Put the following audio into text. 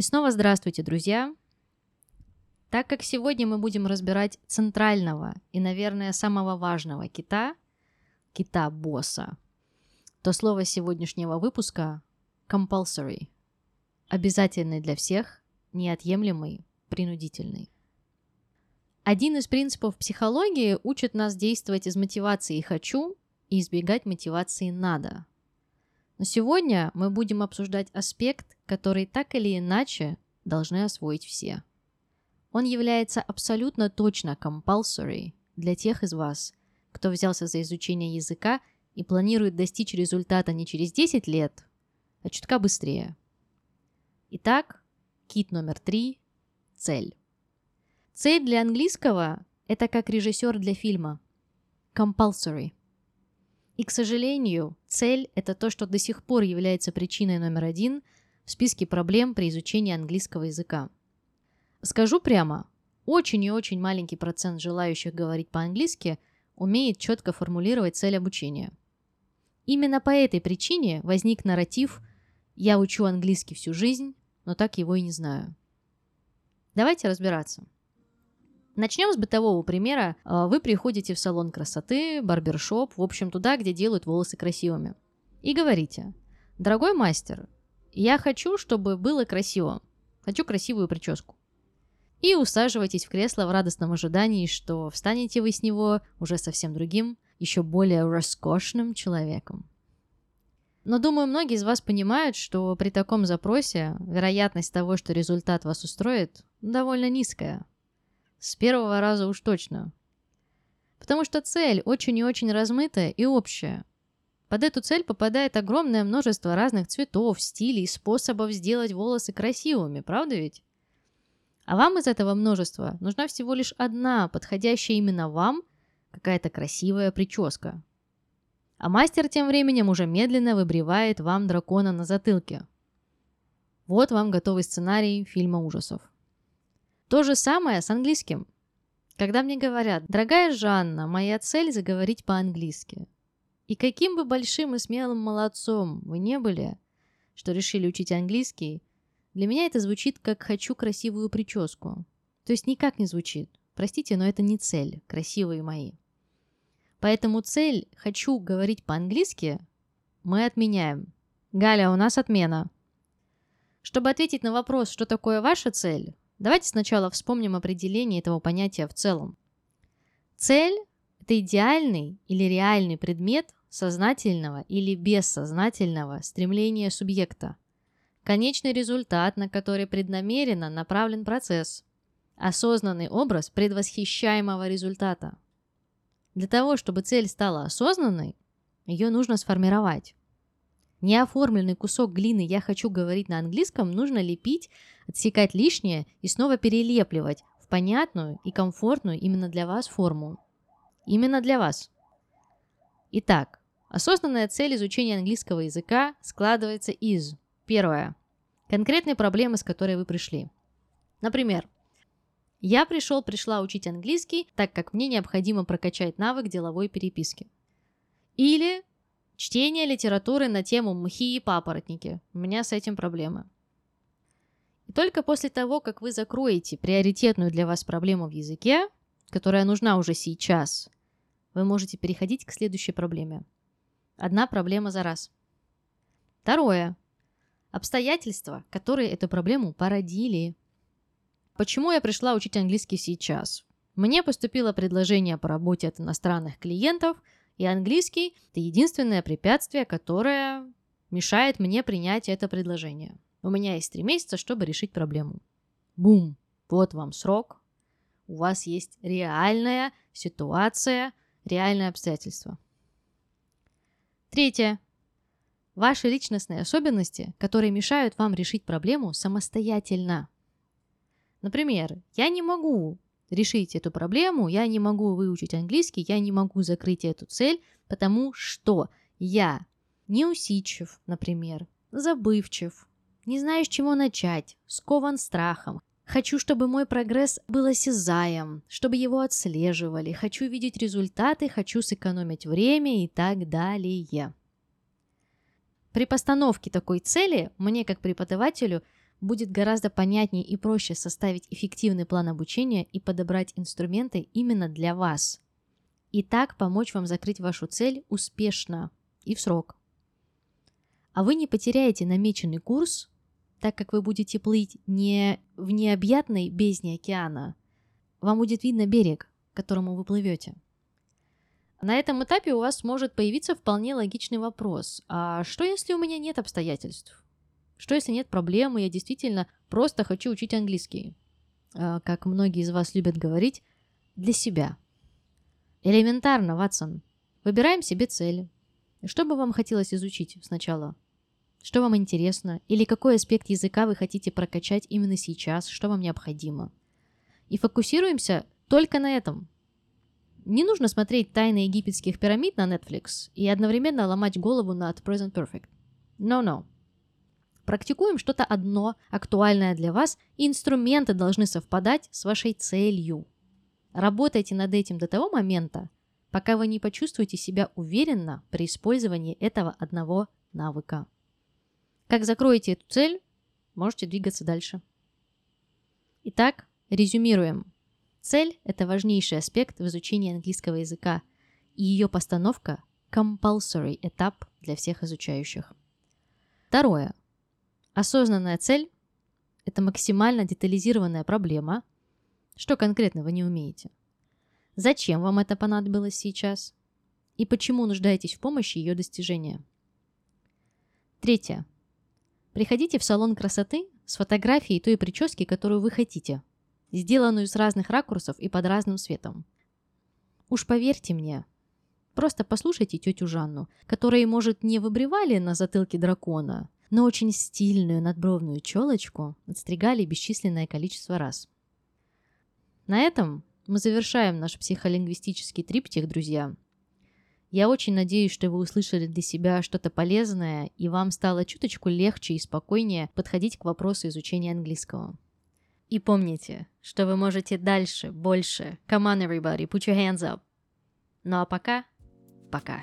И снова здравствуйте, друзья! Так как сегодня мы будем разбирать центрального и, наверное, самого важного кита, кита-босса, то слово сегодняшнего выпуска compulsory – обязательный для всех, неотъемлемый, принудительный. Один из принципов психологии учит нас действовать из мотивации «хочу» и избегать мотивации «надо». Но сегодня мы будем обсуждать аспект, который так или иначе должны освоить все. Он является абсолютно точно compulsory для тех из вас, кто взялся за изучение языка и планирует достичь результата не через 10 лет, а чутка быстрее. Итак, кит номер три – цель. Цель для английского – это как режиссер для фильма. Compulsory – и, к сожалению, цель – это то, что до сих пор является причиной номер один в списке проблем при изучении английского языка. Скажу прямо, очень и очень маленький процент желающих говорить по-английски умеет четко формулировать цель обучения. Именно по этой причине возник нарратив «я учу английский всю жизнь, но так его и не знаю». Давайте разбираться – Начнем с бытового примера. А, вы приходите в салон красоты, барбершоп, в общем, туда, где делают волосы красивыми. И говорите, дорогой мастер, я хочу, чтобы было красиво. Хочу красивую прическу. И усаживайтесь в кресло в радостном ожидании, что встанете вы с него уже совсем другим, еще более роскошным человеком. Но думаю, многие из вас понимают, что при таком запросе вероятность того, что результат вас устроит, довольно низкая. С первого раза уж точно. Потому что цель очень и очень размытая и общая. Под эту цель попадает огромное множество разных цветов, стилей, способов сделать волосы красивыми, правда ведь? А вам из этого множества нужна всего лишь одна, подходящая именно вам, какая-то красивая прическа. А мастер тем временем уже медленно выбривает вам дракона на затылке. Вот вам готовый сценарий фильма ужасов. То же самое с английским. Когда мне говорят, дорогая Жанна, моя цель заговорить по-английски. И каким бы большим и смелым молодцом вы не были, что решили учить английский, для меня это звучит как «хочу красивую прическу». То есть никак не звучит. Простите, но это не цель, красивые мои. Поэтому цель «хочу говорить по-английски» мы отменяем. Галя, у нас отмена. Чтобы ответить на вопрос, что такое ваша цель, Давайте сначала вспомним определение этого понятия в целом. Цель – это идеальный или реальный предмет сознательного или бессознательного стремления субъекта. Конечный результат, на который преднамеренно направлен процесс. Осознанный образ предвосхищаемого результата. Для того, чтобы цель стала осознанной, ее нужно сформировать. Неоформленный кусок глины «я хочу говорить на английском» нужно лепить, отсекать лишнее и снова перелепливать в понятную и комфортную именно для вас форму. Именно для вас. Итак, осознанная цель изучения английского языка складывается из Первое. Конкретные проблемы, с которой вы пришли. Например, я пришел, пришла учить английский, так как мне необходимо прокачать навык деловой переписки. Или Чтение литературы на тему мхи и папоротники. У меня с этим проблемы. И только после того, как вы закроете приоритетную для вас проблему в языке, которая нужна уже сейчас, вы можете переходить к следующей проблеме. Одна проблема за раз. Второе. Обстоятельства, которые эту проблему породили. Почему я пришла учить английский сейчас? Мне поступило предложение по работе от иностранных клиентов – и английский – это единственное препятствие, которое мешает мне принять это предложение. У меня есть три месяца, чтобы решить проблему. Бум! Вот вам срок. У вас есть реальная ситуация, реальное обстоятельство. Третье. Ваши личностные особенности, которые мешают вам решить проблему самостоятельно. Например, я не могу решить эту проблему, я не могу выучить английский, я не могу закрыть эту цель, потому что я неусидчив, например, забывчив, не знаю, с чего начать, скован страхом. Хочу, чтобы мой прогресс был осязаем, чтобы его отслеживали, хочу видеть результаты, хочу сэкономить время и так далее. При постановке такой цели мне, как преподавателю, будет гораздо понятнее и проще составить эффективный план обучения и подобрать инструменты именно для вас. И так помочь вам закрыть вашу цель успешно и в срок. А вы не потеряете намеченный курс, так как вы будете плыть не в необъятной бездне океана. Вам будет видно берег, к которому вы плывете. На этом этапе у вас может появиться вполне логичный вопрос. А что если у меня нет обстоятельств? Что если нет проблемы, я действительно просто хочу учить английский? А, как многие из вас любят говорить, для себя. Элементарно, Ватсон. Выбираем себе цели. Что бы вам хотелось изучить сначала? Что вам интересно? Или какой аспект языка вы хотите прокачать именно сейчас? Что вам необходимо? И фокусируемся только на этом. Не нужно смотреть «Тайны египетских пирамид» на Netflix и одновременно ломать голову над Present Perfect. No-no. Практикуем что-то одно, актуальное для вас, и инструменты должны совпадать с вашей целью. Работайте над этим до того момента, пока вы не почувствуете себя уверенно при использовании этого одного навыка. Как закроете эту цель, можете двигаться дальше. Итак, резюмируем. Цель – это важнейший аспект в изучении английского языка, и ее постановка – compulsory этап для всех изучающих. Второе. Осознанная цель – это максимально детализированная проблема. Что конкретно вы не умеете? Зачем вам это понадобилось сейчас? И почему нуждаетесь в помощи ее достижения? Третье. Приходите в салон красоты с фотографией той прически, которую вы хотите, сделанную с разных ракурсов и под разным светом. Уж поверьте мне, просто послушайте тетю Жанну, которой, может, не выбривали на затылке дракона, но очень стильную надбровную челочку отстригали бесчисленное количество раз. На этом мы завершаем наш психолингвистический триптих, друзья. Я очень надеюсь, что вы услышали для себя что-то полезное, и вам стало чуточку легче и спокойнее подходить к вопросу изучения английского. И помните, что вы можете дальше, больше. Come on, everybody, put your hands up. Ну а пока, пока.